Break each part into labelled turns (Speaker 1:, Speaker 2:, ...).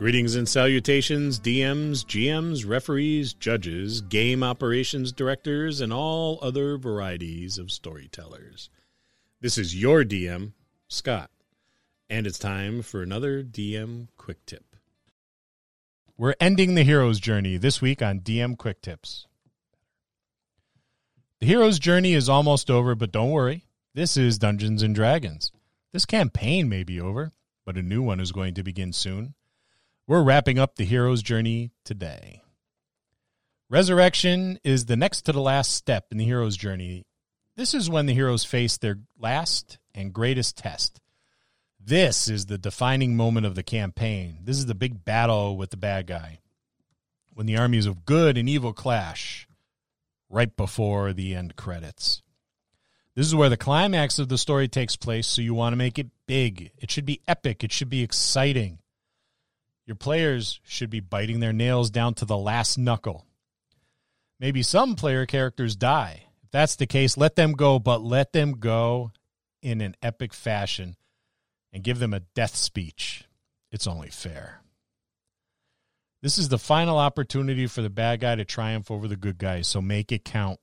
Speaker 1: Greetings and salutations, DMs, GMs, referees, judges, game operations directors, and all other varieties of storytellers. This is your DM, Scott, and it's time for another DM Quick Tip.
Speaker 2: We're ending the hero's journey this week on DM Quick Tips. The hero's journey is almost over, but don't worry. This is Dungeons and Dragons. This campaign may be over, but a new one is going to begin soon. We're wrapping up the hero's journey today. Resurrection is the next to the last step in the hero's journey. This is when the heroes face their last and greatest test. This is the defining moment of the campaign. This is the big battle with the bad guy. When the armies of good and evil clash right before the end credits. This is where the climax of the story takes place, so you want to make it big. It should be epic, it should be exciting. Your players should be biting their nails down to the last knuckle. Maybe some player characters die. If that's the case, let them go, but let them go in an epic fashion and give them a death speech. It's only fair. This is the final opportunity for the bad guy to triumph over the good guy, so make it count.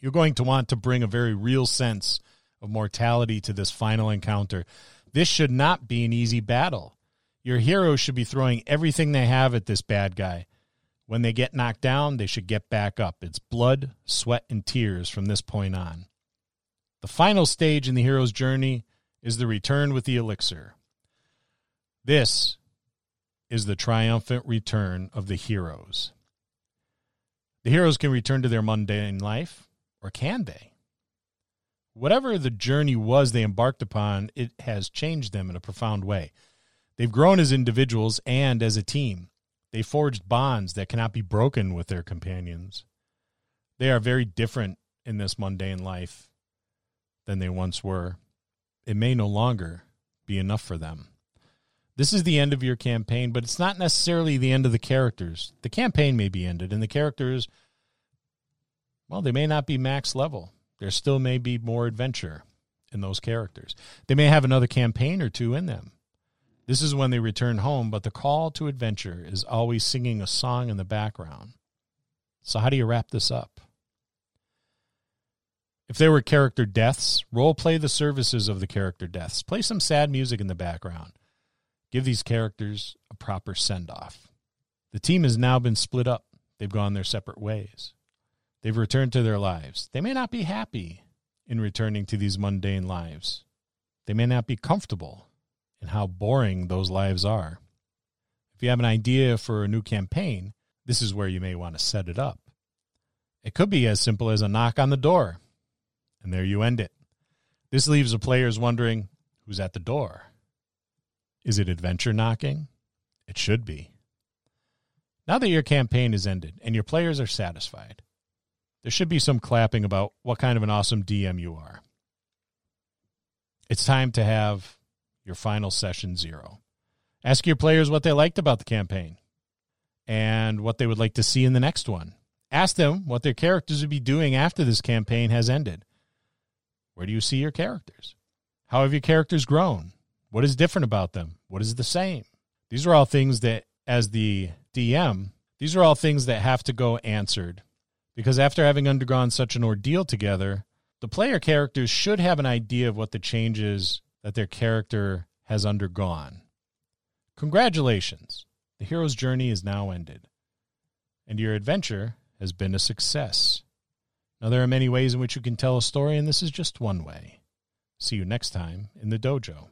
Speaker 2: You're going to want to bring a very real sense of mortality to this final encounter. This should not be an easy battle. Your heroes should be throwing everything they have at this bad guy. When they get knocked down, they should get back up. It's blood, sweat, and tears from this point on. The final stage in the hero's journey is the return with the elixir. This is the triumphant return of the heroes. The heroes can return to their mundane life, or can they? Whatever the journey was they embarked upon, it has changed them in a profound way. They've grown as individuals and as a team. They forged bonds that cannot be broken with their companions. They are very different in this mundane life than they once were. It may no longer be enough for them. This is the end of your campaign, but it's not necessarily the end of the characters. The campaign may be ended, and the characters, well, they may not be max level. There still may be more adventure in those characters. They may have another campaign or two in them. This is when they return home, but the call to adventure is always singing a song in the background. So, how do you wrap this up? If there were character deaths, role play the services of the character deaths. Play some sad music in the background. Give these characters a proper send off. The team has now been split up, they've gone their separate ways. They've returned to their lives. They may not be happy in returning to these mundane lives, they may not be comfortable and how boring those lives are. If you have an idea for a new campaign, this is where you may want to set it up. It could be as simple as a knock on the door, and there you end it. This leaves the players wondering who's at the door. Is it adventure knocking? It should be. Now that your campaign is ended and your players are satisfied, there should be some clapping about what kind of an awesome DM you are. It's time to have your final session zero. Ask your players what they liked about the campaign and what they would like to see in the next one. Ask them what their characters would be doing after this campaign has ended. Where do you see your characters? How have your characters grown? What is different about them? What is the same? These are all things that, as the DM, these are all things that have to go answered. Because after having undergone such an ordeal together, the player characters should have an idea of what the changes that their character has undergone. Congratulations! The hero's journey is now ended, and your adventure has been a success. Now, there are many ways in which you can tell a story, and this is just one way. See you next time in the dojo.